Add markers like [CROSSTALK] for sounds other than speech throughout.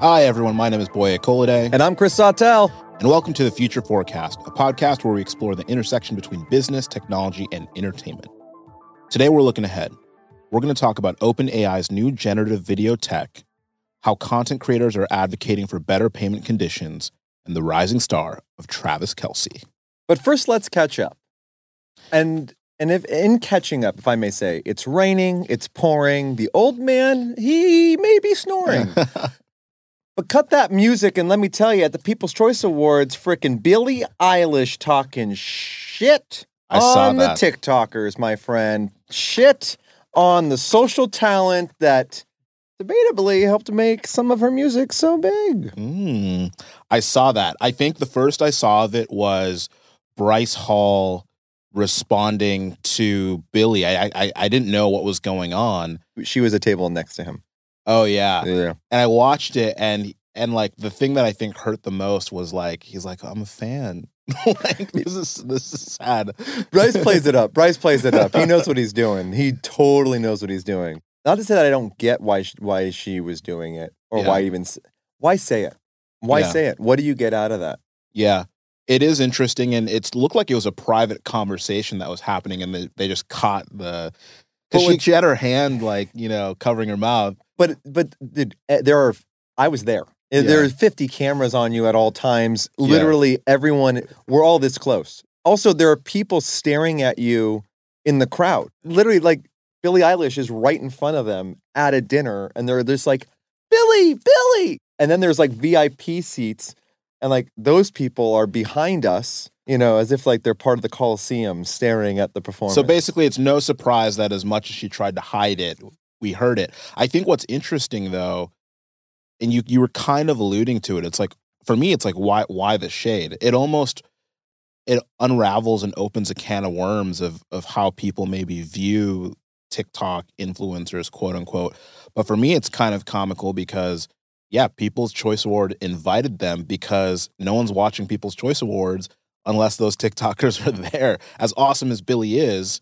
Hi, everyone. My name is Boye Colade. And I'm Chris Sawtelle. And welcome to The Future Forecast, a podcast where we explore the intersection between business, technology, and entertainment. Today, we're looking ahead. We're going to talk about OpenAI's new generative video tech, how content creators are advocating for better payment conditions, and the rising star of Travis Kelce. But first, let's catch up. And and if in catching up, if I may say, it's raining, it's pouring. The old man, he may be snoring. [LAUGHS] But cut that music and let me tell you, at the People's Choice Awards, frickin' Billie Eilish talking shit I on the TikTokers, my friend. Shit on the social talent that debatably helped make some of her music so big. Mm, I saw that. I think the first I saw of it was Bryce Hall responding to Billie. I, I I didn't know what was going on. She was a table next to him. Oh yeah. Yeah. and I watched it and and like the thing that I think hurt the most was like he's like I'm a fan. [LAUGHS] like this is this is sad. Bryce plays it up. Bryce plays it up. He knows what he's doing. He totally knows what he's doing. Not to say that I don't get why she, why she was doing it or Yeah. why even why say it. Why Yeah. say it? What do you get out of that? Yeah. It is interesting and it's looked like it was a private conversation that was happening and they, they just caught the But she, she had her hand like you know covering her mouth. But but dude, eh, there are. I was there. Yeah. There are 50 cameras on you at all times. Yeah. Literally everyone. We're all this close. Also, there are people staring at you in the crowd. Literally, like Billie Eilish is right in front of them at a dinner, and they're just like, Billie, Billie. And then there's like VIP seats, and like those people are behind us, you know, as if like they're part of the Coliseum staring at the performance. So basically, it's no surprise that as much as she tried to hide it, we heard it. I think what's interesting though, and you you were kind of alluding to it. It's like for me, it's like why why the shade? It almost it unravels and opens a can of worms of of how people maybe view TikTok influencers, quote unquote. But for me, it's kind of comical because yeah, People's Choice Award invited them because no one's watching People's Choice Awards unless those [LAUGHS] TikTokers are there. As awesome as Billie is,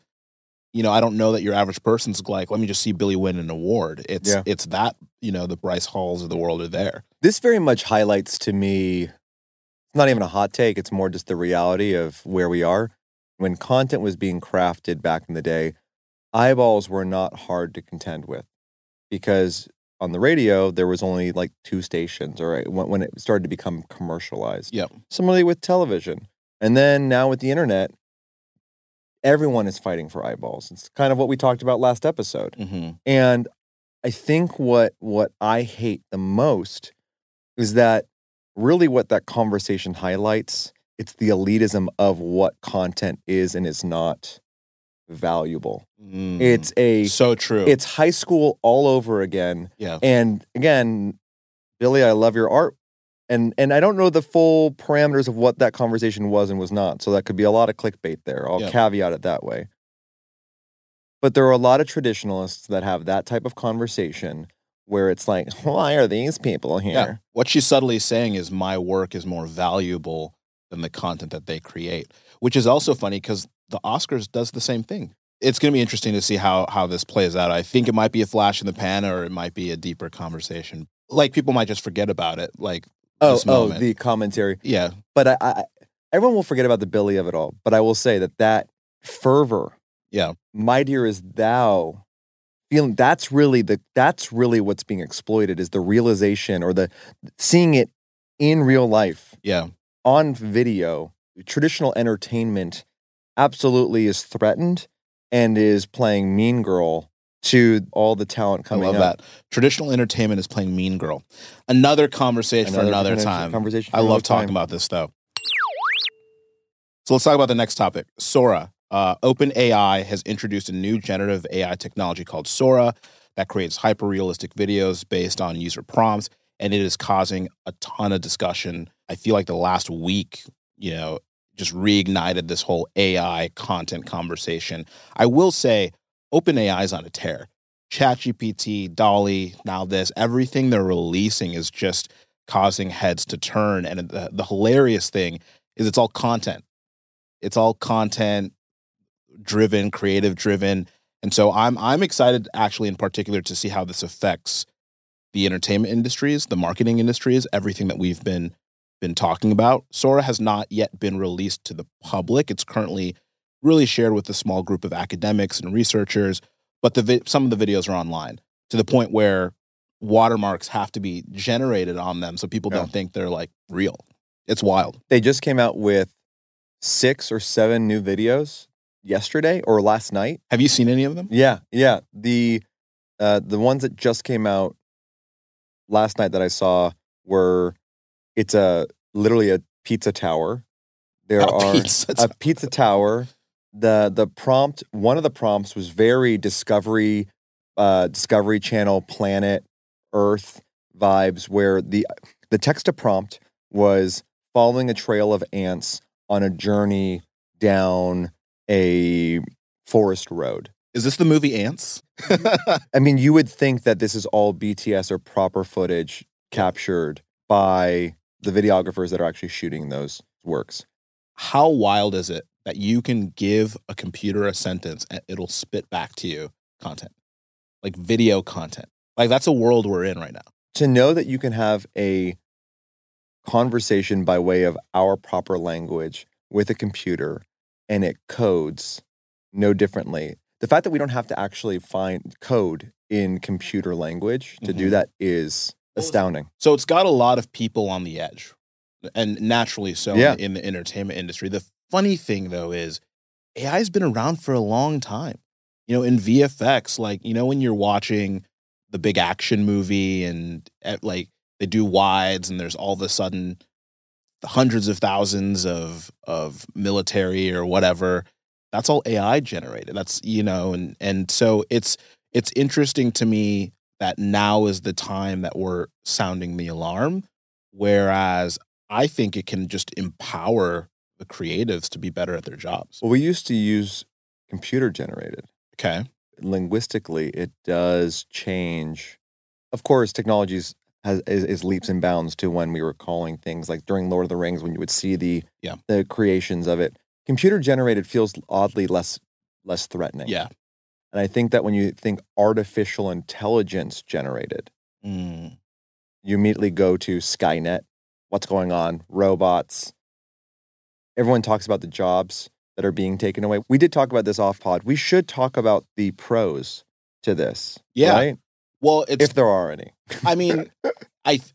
you know, I don't know that your average person's like, let me just see Billie win an award. It's Yeah. it's that, you know, the Bryce Halls of the world are there. this very much highlights to me it's not even a hot take it's more just the reality of where we are when content was being crafted back in the day eyeballs were not hard to contend with because on the radio there was only like two stations or when, when it started to become commercialized Yep. similarly with television and then now with the internet everyone is fighting for eyeballs it's kind of what we talked about last episode Mm-hmm. and I think what what I hate the most is that really what that conversation highlights it's the elitism of what content is and is not valuable. It's a Mm. so true. it's high school all over again. yeah. And again, Billie, I love your art. And and I don't know the full parameters of what that conversation was and was not. So that could be a lot of clickbait there. I'll caveat it that way. But there are a lot of traditionalists that have that type of conversation where it's like, [LAUGHS] why are these people here? Yeah. What she's subtly saying is my work is more valuable than the content that they create, which is also funny because the Oscars does the same thing. It's going to be interesting to see how how this plays out. I think it might be a flash in the pan or it might be a deeper conversation. Like people might just forget about it. Like Oh, oh, the commentary. yeah, But I, I, everyone will forget about the Billie of it all. But I will say that that fervor, yeah, mightier is thou, feeling that's really the that's really what's being exploited is the realization or the seeing it in real life yeah. on video. Traditional entertainment absolutely is threatened and is playing Mean Girl to all the talent coming. I love up. that. Traditional entertainment is playing Mean Girl. Another conversation for another time. Conversation. I love talking time. about this stuff. So let's talk about the next topic. Sora. Uh, OpenAI has introduced a new generative AI technology called Sora that creates hyper realistic videos based on user prompts, and it is causing a ton of discussion I feel like the last week, you know, just reignited this whole AI content conversation. I will say, OpenAI is on a tear. ChatGPT, DALL-E, now this, everything they're releasing is just causing heads to turn. And the, the hilarious thing is it's all content. It's all content driven, creative driven. And so I'm I'm excited actually in particular to see how this affects the entertainment industries, the marketing industries, everything that we've been been talking about. Sora has not yet been released to the public. It's currently really shared with a small group of academics and researchers, but the vi- some of the videos are online to the point where watermarks have to be generated on them so people Yeah. don't think they're like real. It's wild. They just came out with six or seven new videos yesterday or last night. Have you seen any of them? Yeah, yeah. The uh, the ones that just came out last night that I saw were it's a literally a pizza tower. There A are pizza a pizza tower. The the prompt one of the prompts was very discovery uh discovery channel planet earth vibes where the the text to prompt was following a trail of ants on a journey down a forest road. Is this the movie Ants? I mean, you would think that this is all BTS or proper footage captured by the videographers that are actually shooting those works. How wild is it that you can give a computer a sentence and it'll spit back to you content, like video content? Like that's a world we're in right now. To know that you can have a conversation by way of our proper language with a computer and it codes no differently. The fact that we don't have to actually find code in computer language to do Mhm. that is astounding. So it's got a lot of people on the edge, and naturally so Yeah. in the entertainment industry. The funny thing though is AI has been around for a long time. You know, in VFX, like you know when you're watching the big action movie and eh, like they do wides and there's all of a sudden hundreds of thousands of of military or whatever that's all AI generated that's you know and and so it's it's interesting to me that now is the time that we're sounding the alarm whereas I think it can just empower the creatives to be better at their jobs Well, we used to use computer generated. okay linguistically it does change of course technologies has is, is leaps and bounds to when we were calling things like during lord of the rings when you would see the Yeah. the creations of it computer generated feels oddly less less threatening yeah and i think that when you think artificial intelligence generated Mm. you immediately go to skynet what's going on robots everyone talks about the jobs that are being taken away we did talk about this off pod we should talk about the pros to this Yeah. right well it's if there are any I mean, [LAUGHS] I th-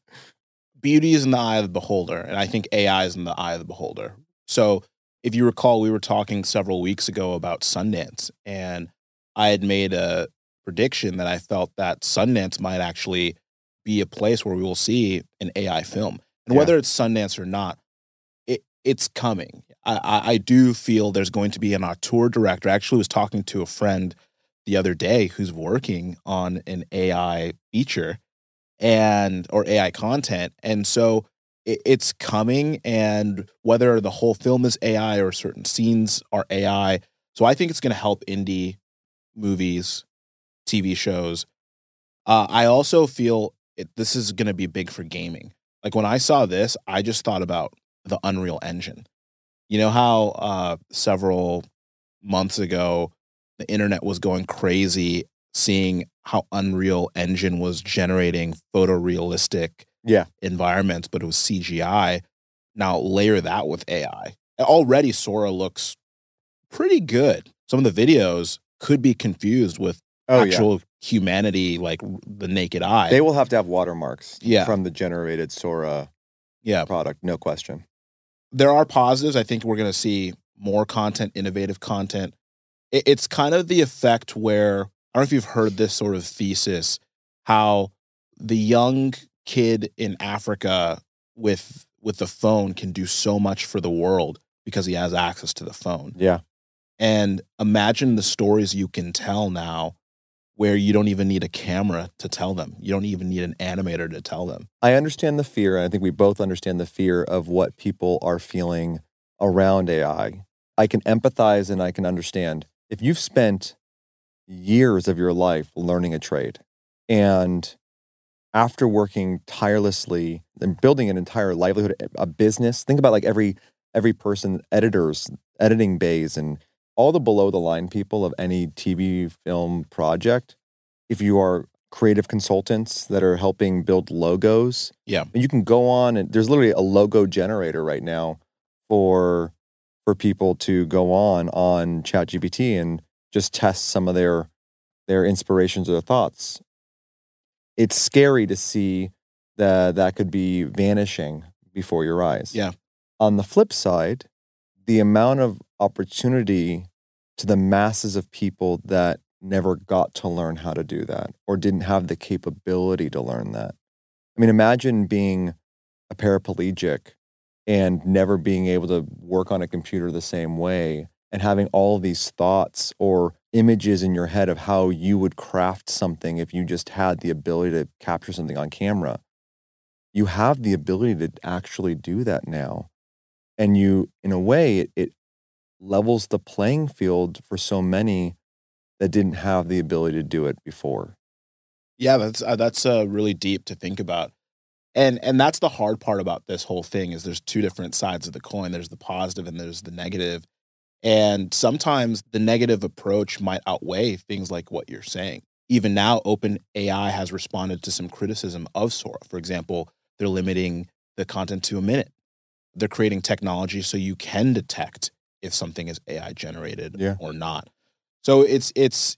beauty is in the eye of the beholder, and I think AI is in the eye of the beholder. So, if you recall, we were talking several weeks ago about Sundance, and I had made a prediction that I felt that Sundance might actually be a place where we will see an AI film, and Yeah. whether it's Sundance or not, it's coming. I, I, do feel there's going to be an auteur director. I actually was talking to a friend the other day who's working on an AI feature and or AI content. And so it, it's coming and whether the whole film is AI or certain scenes are AI. So I think it's going to help indie movies, TV shows. Uh, I also feel it, this is going to be big for gaming. Like when I saw this, I just thought about the Unreal Engine. You know how uh, several months ago the internet was going crazy seeing how Unreal Engine was generating photorealistic Yeah. environments, but it was CGI. Now layer that with AI. Already Sora looks pretty good. Some of the videos could be confused with Oh yeah. actual humanity, like the naked eye. They will have to have watermarks Yeah. from the generated Sora yeah, product, no question. There are positives. I think we're going to see more content, innovative content. It, it's kind of the effect where I don't know if you've heard this sort of thesis how the young kid in Africa with with the phone can do so much for the world because he has access to the phone. Yeah. And imagine the stories you can tell now where you don't even need a camera to tell them. You don't even need an animator to tell them. I understand the fear. And I think we both understand the fear of what people are feeling around AI. I can empathize and I can understand. If you've spent years of your life learning a trade and after working tirelessly and building an entire livelihood, a business, think about like every every person, editors, editing bays, and all the below the line people of any TV film project. If you are creative consultants that are helping build logos, Yeah. you can go on and there's literally a logo generator right now for for people to go on on ChatGPT and just test some of their their inspirations or their thoughts. It's scary to see that that could be vanishing before your eyes. Yeah. On the flip side, the amount of opportunity to the masses of people that never got to learn how to do that or didn't have the capability to learn that. I mean, imagine being a paraplegic and never being able to work on a computer the same way and having all these thoughts or images in your head of how you would craft something if you just had the ability to capture something on camera. You have the ability to actually do that now. And you, in a way, it, it levels the playing field for so many that didn't have the ability to do it before. Yeah, that's uh, that's uh, really deep to think about, and and that's the hard part about this whole thing is there's two different sides of the coin. There's the positive and there's the negative, and sometimes the negative approach might outweigh things like what you're saying. Even now, Open AI has responded to some criticism of Sora. For example, they're limiting the content to a minute. They're creating technology so you can detect if something is AI generated Yeah. or not. So it's it's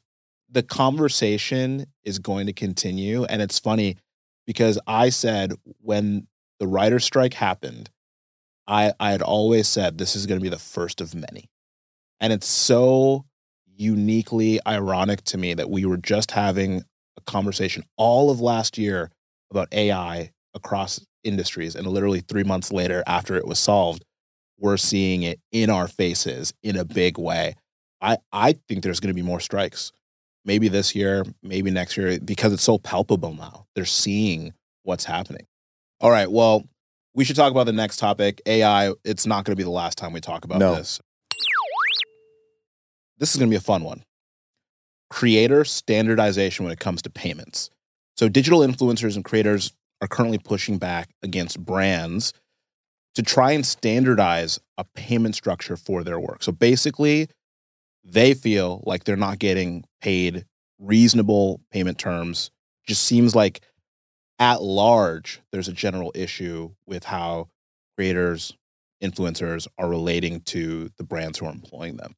the conversation is going to continue. And it's funny because I said when the writer's strike happened, I, I had always said this is going to be the first of many. And it's so uniquely ironic to me that we were just having a conversation all of last year about AI across industries. And literally three months later, after it was solved, we're seeing it in our faces in a mm-hmm. big way. I, I think there's going to be more strikes. Maybe this year, maybe next year, because it's so palpable now. They're seeing what's happening. All right. Well, we should talk about the next topic AI. It's not going to be the last time we talk about No. this. This is going to be a fun one. Creator standardization when it comes to payments. So, digital influencers and creators are currently pushing back against brands to try and standardize a payment structure for their work. So basically, they feel like they're not getting paid reasonable payment terms. Just seems like at large, there's a general issue with how creators, influencers are relating to the brands who are employing them.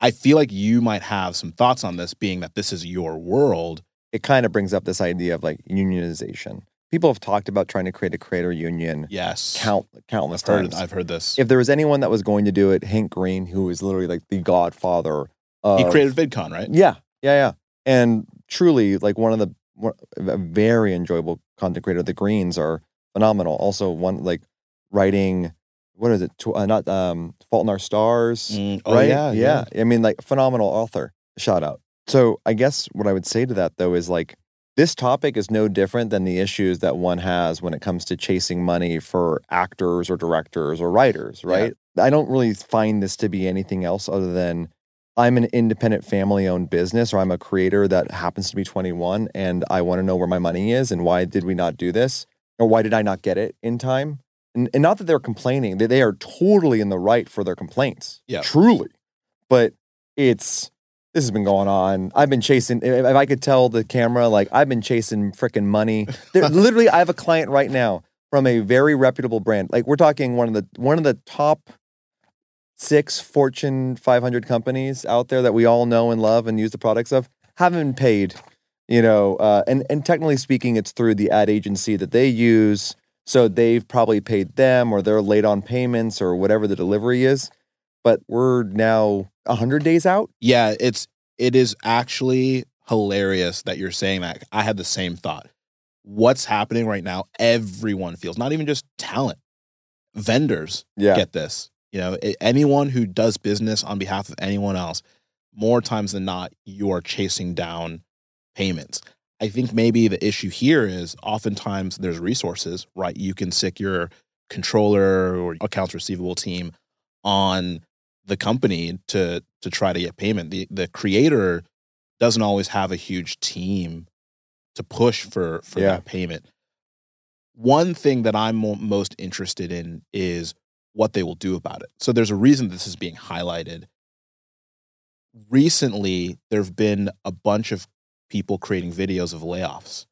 I feel like you might have some thoughts on this, being that this is your world. It kind of brings up this idea of like unionization. People have talked about trying to create a creator union Yes. count countless I've heard, times. I've heard this. if there was anyone that was going to do it, Hank Green, who is literally like the godfather of he created VidCon, right? Yeah, yeah, yeah. And truly, like one of the one, a very enjoyable content creator. The Greens are phenomenal. Also, one like writing. What is it? Tw- uh, not um, Fault in Our Stars. Mm, oh, right? yeah, yeah. I mean, like phenomenal author. Shout out. So I guess what I would say to that though is like this topic is no different than the issues that one has when it comes to chasing money for actors or directors or writers, Yeah. right? I don't really find this to be anything else other than I'm an independent family owned business or I'm a creator that happens to be 21 and I want to know where my money is and why did we not do this or why did I not get it in time? And, and not that they're complaining, they, they are totally in the right for their complaints. Yeah. Truly. But it's this has been going on. I've been chasing. If I could tell the camera, like I've been chasing freaking money. There, [LAUGHS] literally, I have a client right now from a very reputable brand. Like we're talking one of the one of the top six Fortune 500 companies out there that we all know and love and use the products of. Haven't been paid, you know. Uh, and and technically speaking, it's through the ad agency that they use. So they've probably paid them, or they're late on payments, or whatever the delivery is. But we're now hundred days out. Yeah, it's it is actually hilarious that you're saying that. I had the same thought. What's happening right now? Everyone feels not even just talent, vendors Yeah. get this. You know, anyone who does business on behalf of anyone else, more times than not, you are chasing down payments. I think maybe the issue here is oftentimes there's resources, right? You can sick your controller or accounts receivable team on the company to to try to get payment. The the creator doesn't always have a huge team to push for for Yeah. that payment. One thing that I'm most interested in is what they will do about it. So there's a reason this is being highlighted. Recently, there've been a bunch of people creating videos of layoffs.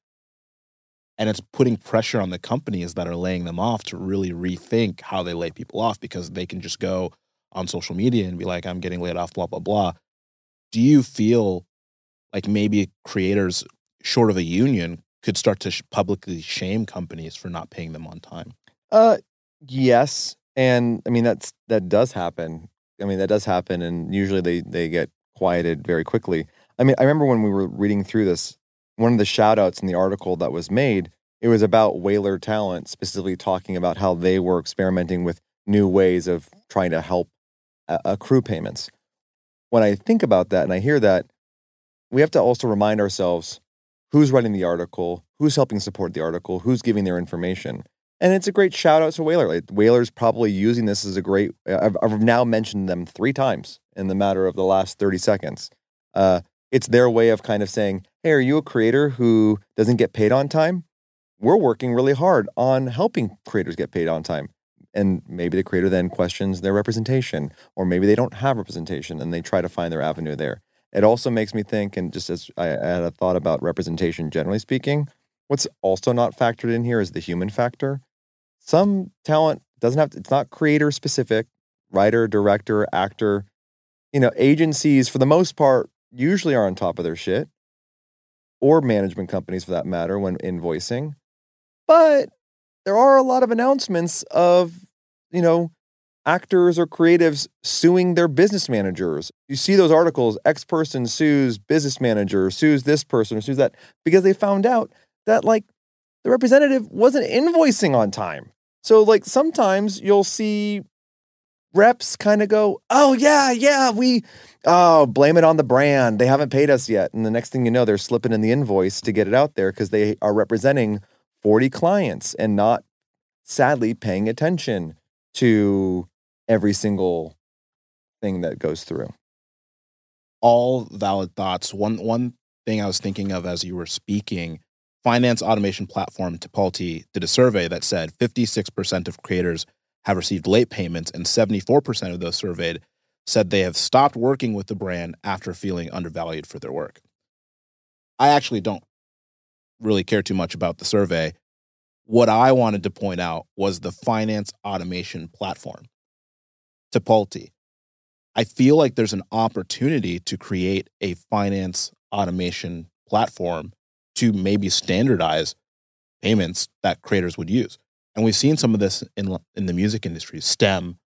And it's putting pressure on the companies that are laying them off to really rethink how they lay people off because they can just go on social media and be like, I'm getting laid off, blah, blah, blah. Do you feel like maybe creators, short of a union, could start to sh- publicly shame companies for not paying them on time? Uh, yes, and I mean that's that does happen. I mean that does happen, and usually they they get quieted very quickly. I mean, I remember when we were reading through this, one of the shout outs in the article that was made, it was about Whaler Talent, specifically talking about how they were experimenting with new ways of trying to help accrue payments. When I think about that and I hear that, we have to also remind ourselves who's writing the article, who's helping support the article, who's giving their information. And it's a great shout out to Whaler. Like, Whaler's probably using this as a great. I've, I've now mentioned them three times in the matter of the last 30 seconds. Uh, it's their way of kind of saying, hey, are you a creator who doesn't get paid on time? We're working really hard on helping creators get paid on time. And maybe the creator then questions their representation, or maybe they don't have representation and they try to find their avenue there. It also makes me think, and just as I, had a thought about representation generally speaking, what's also not factored in here is the human factor. Some talent doesn't have to, it's not creator specific, writer, director, actor. You know, agencies for the most part usually are on top of their shit, or management companies for that matter when invoicing. But there are a lot of announcements of, you know, actors or creatives suing their business managers. You see those articles, X person sues business manager, sues this person, sues that, because they found out that like the representative wasn't invoicing on time. So like sometimes you'll see reps kind of go, "Oh yeah, yeah, we oh, blame it on the brand. They haven't paid us yet." And the next thing you know, they're slipping in the invoice to get it out there because they are representing 40 clients and not sadly paying attention to every single thing that goes through. all valid thoughts. One one thing I was thinking of as you were speaking, finance automation platform Tipalti did a survey that said 56% of creators have received late payments and 74% of those surveyed said they have stopped working with the brand after feeling undervalued for their work. I actually don't really care too much about the survey. What I wanted to point out was the finance automation platform, Tipalti. I feel like there's an opportunity to create a finance automation platform to maybe standardize payments that creators would use. And we've seen some of this in in the music industry. STEM,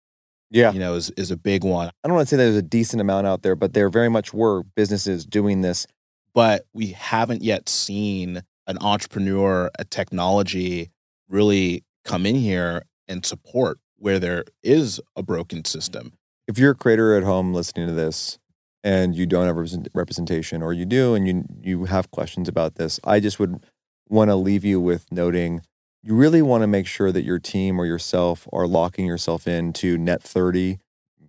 Yeah. you know, is is a big one. I don't want to say there's a decent amount out there, but there very much were businesses doing this. But we haven't yet seen an entrepreneur, a technology really come in here and support where there is a broken system. If you're a creator at home listening to this and you don't have represent- representation or you do and you you have questions about this, I just would want to leave you with noting you really want to make sure that your team or yourself are locking yourself into net 30,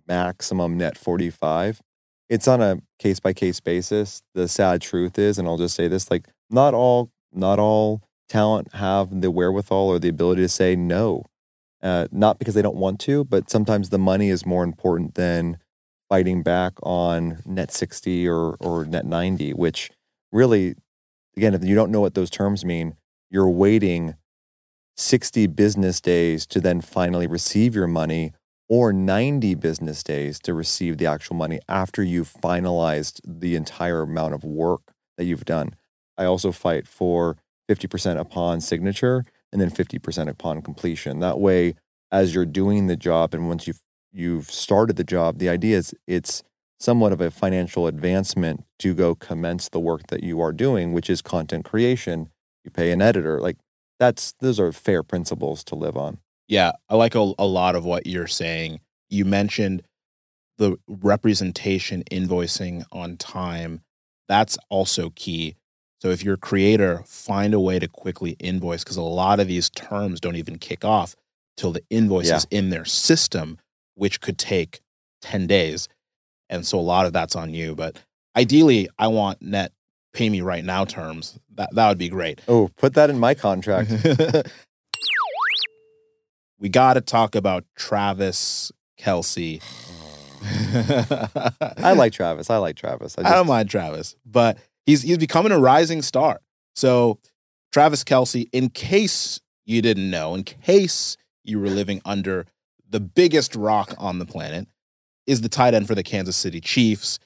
maximum net 45. It's on a case by case basis. The sad truth is, and I'll just say this, like not all not all talent have the wherewithal or the ability to say no. Uh, not because they don't want to, but sometimes the money is more important than fighting back on net 60 or or net 90, which really again, if you don't know what those terms mean, you're waiting 60 business days to then finally receive your money or 90 business days to receive the actual money after you've finalized the entire amount of work that you've done. I also fight for 50% upon signature and then 50% upon completion. That way, as you're doing the job and once you've you've started the job, the idea is it's somewhat of a financial advancement to go commence the work that you are doing, which is content creation. You pay an editor. Like that's those are fair principles to live on. Yeah, I like a, a lot of what you're saying. You mentioned the representation invoicing on time. That's also key. So if you're a creator, find a way to quickly invoice because a lot of these terms don't even kick off till the invoice Yeah. is in their system, which could take 10 days. And so a lot of that's on you. But ideally, I want net pay me right now terms. That that would be great. Oh, put that in my contract. [LAUGHS] we got to talk about Travis Kelce. I like Travis. I like Travis. I [LAUGHS] I just, don't mind Travis, but he's he's becoming a rising star. So Travis Kelce, in case you didn't know, in case you were living under the biggest rock on the planet, is the tight end for the Kansas City Chiefs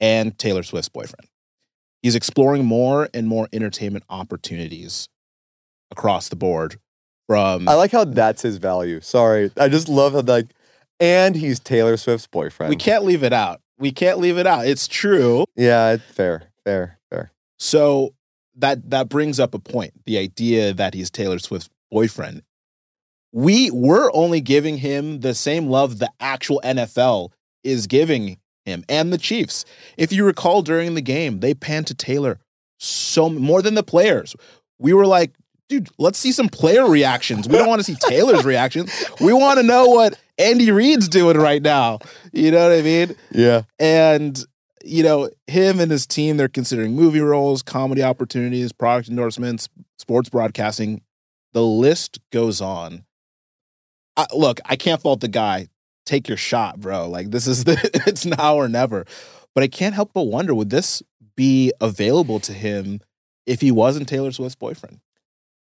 and Taylor Swift's boyfriend. He's exploring more and more entertainment opportunities across the board. From I like how that's his value. Sorry. I just love how like and he's Taylor Swift's boyfriend. we can't leave it out. We can't leave it out. It's true. Yeah, it's fair. Fair. Fair. So that that brings up a point. The idea that he's Taylor Swift's boyfriend. We we're only giving him the same love the actual NFL is giving him and the Chiefs. If you recall during the game, they panned to Taylor so more than the players. We were like, dude, let's see some player reactions. We don't want to see Taylor's reactions. We want to know what Andy Reid's doing right now. You know what I mean? Yeah. and you know him and his team they're considering movie roles comedy opportunities product endorsements sports broadcasting. The list goes on. I, look i can't fault the guy. Take your shot bro. Like this is [LAUGHS] the it's now or never. But i can't help but wonder would this be available to him if he wasn't taylor swift's boyfriend?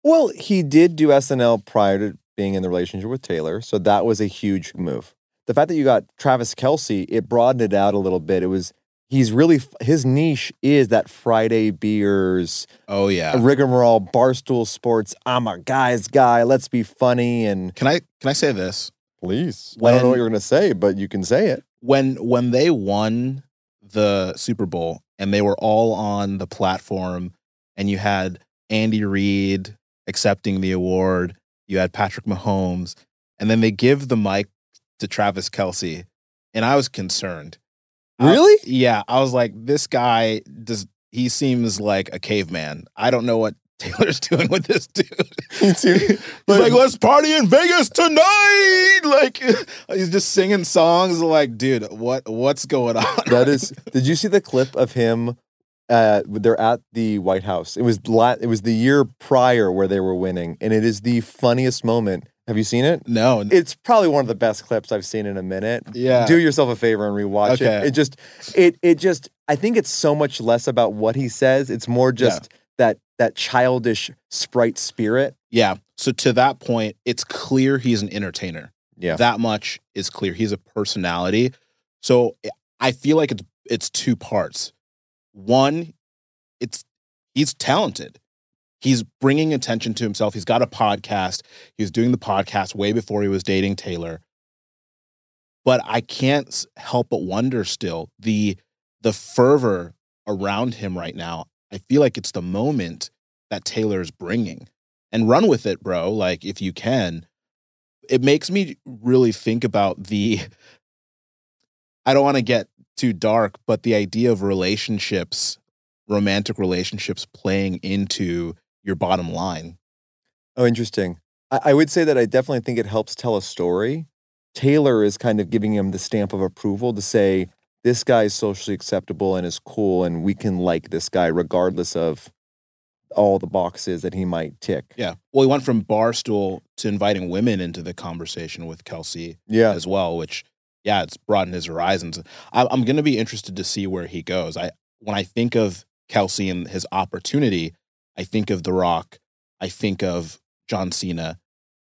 Well, he did do SNL prior to being in the relationship with Taylor, so that was a huge move. The fact that you got Travis Kelce, it broadened it out a little bit. It was he's really his niche is that Friday beers, oh yeah rigmarole, barstool sports. I'm a guy's guy. Let's be funny and can i can i say this please. I don't know what you're gonna say, but you can say it. when when they won the Super Bowl and they were all on the platform and you had Andy Reid accepting the award, you had Patrick Mahomes, and then they give the mic to Travis Kelce, and I was concerned. I- Really? yeah, I was like, this guy does. He seems like a caveman. I don't know what [LAUGHS] Taylor's doing with this dude. [LAUGHS] He's but- like, let's party in Vegas tonight. [LAUGHS] Like he's just singing songs. Like, dude, what what's going on? That is. Did you see the clip of him? Uh, they're at the White House. It was la- it was the year prior where they were winning, and it is the funniest moment. Have you seen it? no. It's probably one of the best clips I've seen in a minute. Yeah. Do yourself a favor and rewatch Okay. it. It just, it it just. I think it's so much less about what he says. It's more just that that childish sprite spirit. yeah. So to that point, it's clear he's an entertainer. Yeah. That much is clear. He's a personality. So eh, I feel like it's it's two parts. One, it's he's talented. He's bringing attention to himself. He's got a podcast. He was doing the podcast way before he was dating Taylor. But I can't help but wonder still the the fervor around him right now. I feel like it's the moment that Taylor is bringing. And run with it, bro. Like if you can. It makes me really think about the [LAUGHS] I don't want to get too dark, but the idea of relationships, romantic relationships playing into your bottom line. Oh, interesting. I, I would say that I definitely think it helps tell a story. Taylor is kind of giving him the stamp of approval to say, this guy is socially acceptable and is cool, and we can like this guy regardless of all the boxes that he might tick. Yeah. Well, he went from barstool to inviting women into the conversation with Kelce Yeah. as well, which yeah, it's broadened his horizons. I, I'm going to be interested to see where he goes. I when I think of Kelce and his opportunity, I think of The Rock. I think of John Cena.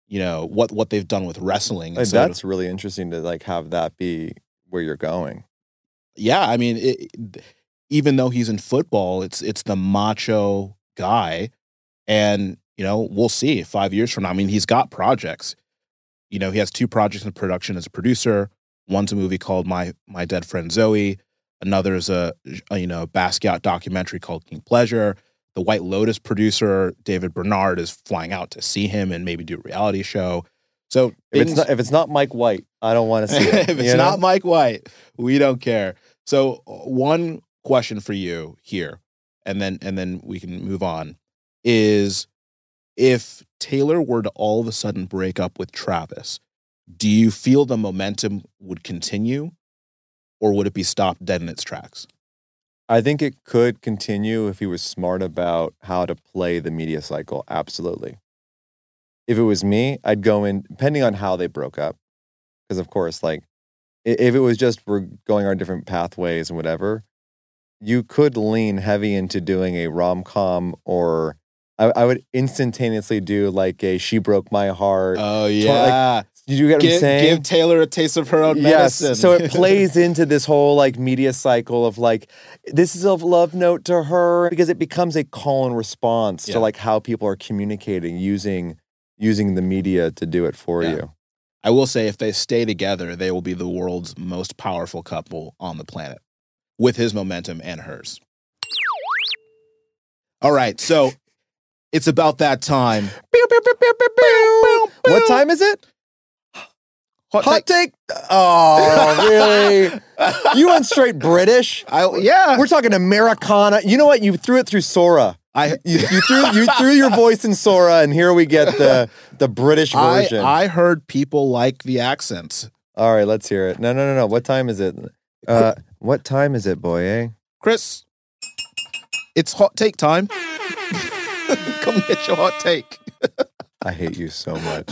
You know what what they've done with wrestling. Like, So- that's really interesting to like have that be where you're going. yeah. I mean, it, it- even though he's in football, it's it's the macho guy, and you know we'll see five years from now. I mean, he's got projects. You know, he has two projects in production as a producer. One's a movie called My My Dead Friend Zoe. Another is a, a you know Basquiat documentary called King Pleasure. The White Lotus producer David Bernad is flying out to see him and maybe do a reality show. So If it's not if it's not Mike White, I don't want to see it. [LAUGHS] if it's know? not Mike White, we don't care. So, one question for you here and then and then we can move on. Is if Taylor were to all of a sudden break up with Travis, do you feel the momentum would continue, or would it be stopped dead in its tracks? I think it could continue if he was smart about how to play the media cycle. Absolutely. If it was me, I'd go in, depending on how they broke up. Because, of course, like, if it was just we're going our different pathways and whatever, you could lean heavy into doing a rom com or I, I would instantaneously do like a She Broke My Heart. Oh like, yeah, Did you get what I'm give, saying? give Taylor a taste of her own medicine. Yes. So it [LAUGHS] plays into this whole like media cycle of like, this is a love note to her because it becomes a call and response Yeah. to like how people are communicating using using the media to do it for Yeah. you. I will say, if they stay together, they will be the world's most powerful couple on the planet, with his momentum and hers. All right, so it's about that time. What time is it? Hot Hot take. take. Oh, really? [LAUGHS] You went straight British? I, yeah, We're talking Americana. You know what? You threw it through Sora. I, You, you threw you [LAUGHS] threw your voice in Sora, and here we get the the British I, version. I heard people like the accents. All right, let's hear it. No, no, no, no. What time is it? Uh, what time is it, boy? Eh? Chris, it's hot take time. [LAUGHS] Come get your hot take. I hate you so much.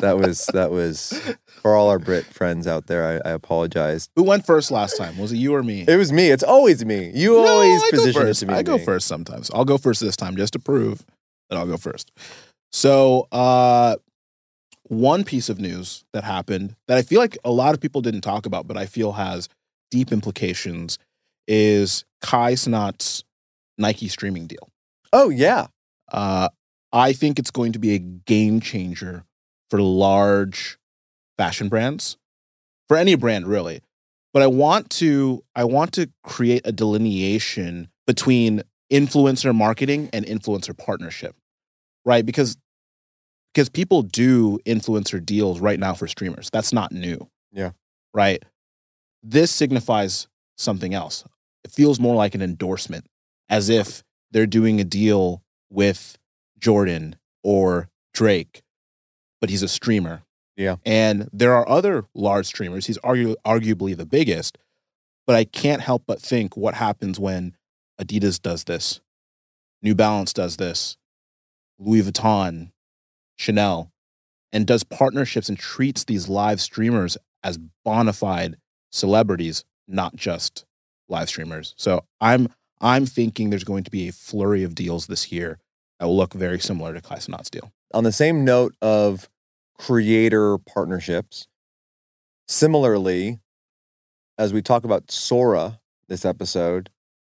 That was that was for all our Brit friends out there. I, I apologize. Who went first last time? Was it you or me? It was me. It's always me. You No, always I position it to be I go me. first sometimes. I'll go first this time just to prove that I'll go first. So, uh, one piece of news that happened that I feel like a lot of people didn't talk about, but I feel has deep implications is Kai Cenat's Nike streaming deal. Oh yeah. Uh, I think it's going to be a game changer for large fashion brands, for any brand really. But I want to I want to create a delineation between influencer marketing and influencer partnership, right? Because because people do influencer deals right now for streamers. That's not new. Yeah. Right. This signifies something else. It feels more like an endorsement, as if they're doing a deal with Jordan or Drake, but he's a streamer. Yeah. And there are other large streamers. He's argu- arguably the biggest, but I can't help but think what happens when Adidas does this, New Balance does this, Louis Vuitton, Chanel, and does partnerships and treats these live streamers as bona fide celebrities, not just live streamers. So I'm I'm thinking there's going to be a flurry of deals this year that will look very similar to Cenat's deal. On the same note of creator partnerships, similarly, as we talk about Sora this episode,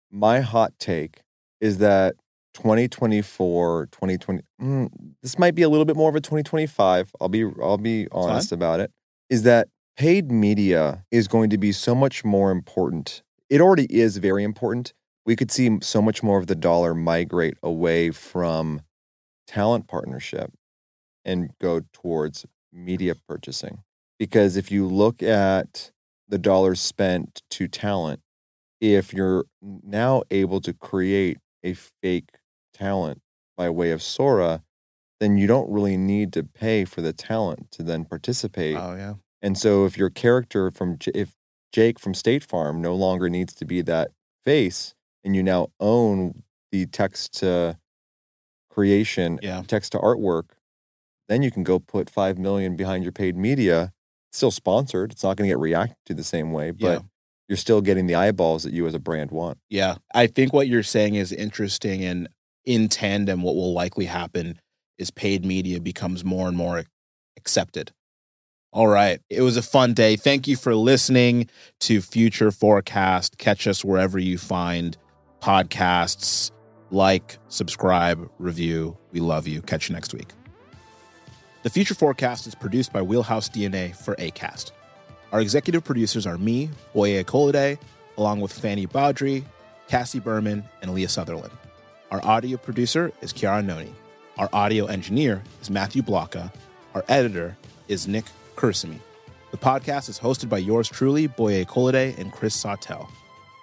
my hot take is that 2024, 2020, mm, this might be a little bit more of a 2025. I'll be I'll be honest about it. Is that paid media is going to be so much more important. It already is very important. We could see so much more of the dollar migrate away from talent partnership and go towards media purchasing. Because if you look at the dollars spent to talent, if you're now able to create a fake talent by way of Sora, then you don't really need to pay for the talent to then participate. Oh yeah. And so if your character from if Jake from State Farm no longer needs to be that face and you now own the text to creation, Yeah. text to artwork, then you can go put 5 million behind your paid media. It's still sponsored. It's not going to get reacted to the same way, but Yeah. you're still getting the eyeballs that you as a brand want. Yeah. I think what you're saying is interesting and in tandem what will likely happen is paid media becomes more and more accepted. All right. It was a fun day. Thank you for listening to Future Forecast. Catch us wherever you find podcasts. Like, subscribe, review. We love you. Catch you next week. The Future Forecast is produced by Wheelhouse DNA for ACAST. Our executive producers are me, Boye Colade, along with Fanny Baudry, Cassie Berman, and Leah Sutherland. Our audio producer is Kiara Noni. Our audio engineer is Matthew Blocka. Our editor is Nick Kursamy. The podcast is hosted by yours truly, Boye Colade and Chris Sawtelle.